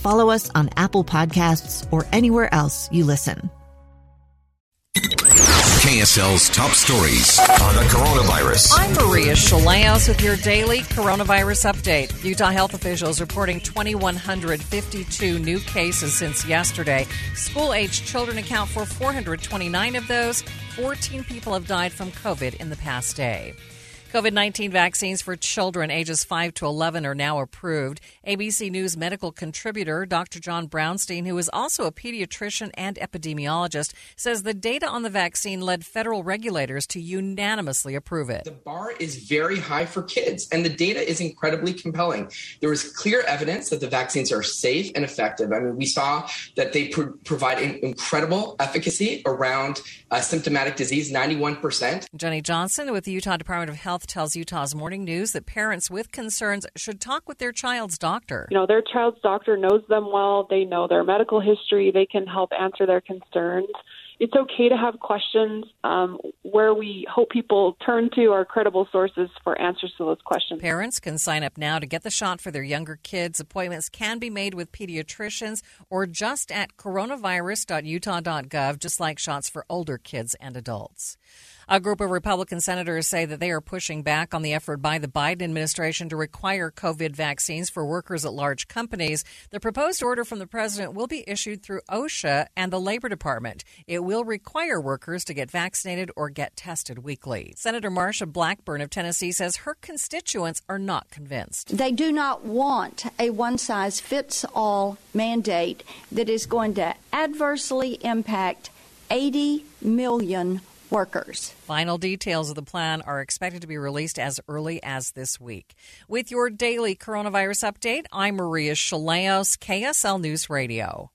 follow us on Apple Podcasts, or anywhere else you listen. KSL's top stories on the coronavirus. I'm Maria Shilaos with your daily coronavirus update. Utah health officials reporting 2,152 new cases since yesterday. School aged children account for 429 of those. 14 people have died from COVID in the past day. COVID 19 vaccines for children ages 5 to 11 are now approved. ABC News medical contributor Dr. John Brownstein, who is also a pediatrician and epidemiologist, says the data on the vaccine led federal regulators to unanimously approve it. The bar is very high for kids, and the data is incredibly compelling. There is clear evidence that the vaccines are safe and effective. I mean, we saw that they pr- provide incredible efficacy around uh, symptomatic disease 91%. Jenny Johnson with the Utah Department of Health Health tells Utah's Morning News that parents with concerns should talk with their child's doctor. You know, their child's doctor knows them well, they know their medical history, they can help answer their concerns. It's okay to have questions. Um, where we hope people turn to are credible sources for answers to those questions. Parents can sign up now to get the shot for their younger kids. Appointments can be made with pediatricians or just at coronavirus.utah.gov, just like shots for older kids and adults. A group of Republican senators say that they are pushing back on the effort by the Biden administration to require COVID vaccines for workers at large companies. The proposed order from the president will be issued through OSHA and the Labor Department. It will require workers to get vaccinated or get tested weekly. Senator Marsha Blackburn of Tennessee says her constituents are not convinced. They do not want a one size fits all mandate that is going to adversely impact 80 million workers. Final details of the plan are expected to be released as early as this week. With your daily coronavirus update, I'm Maria Shilaos, KSL News Radio.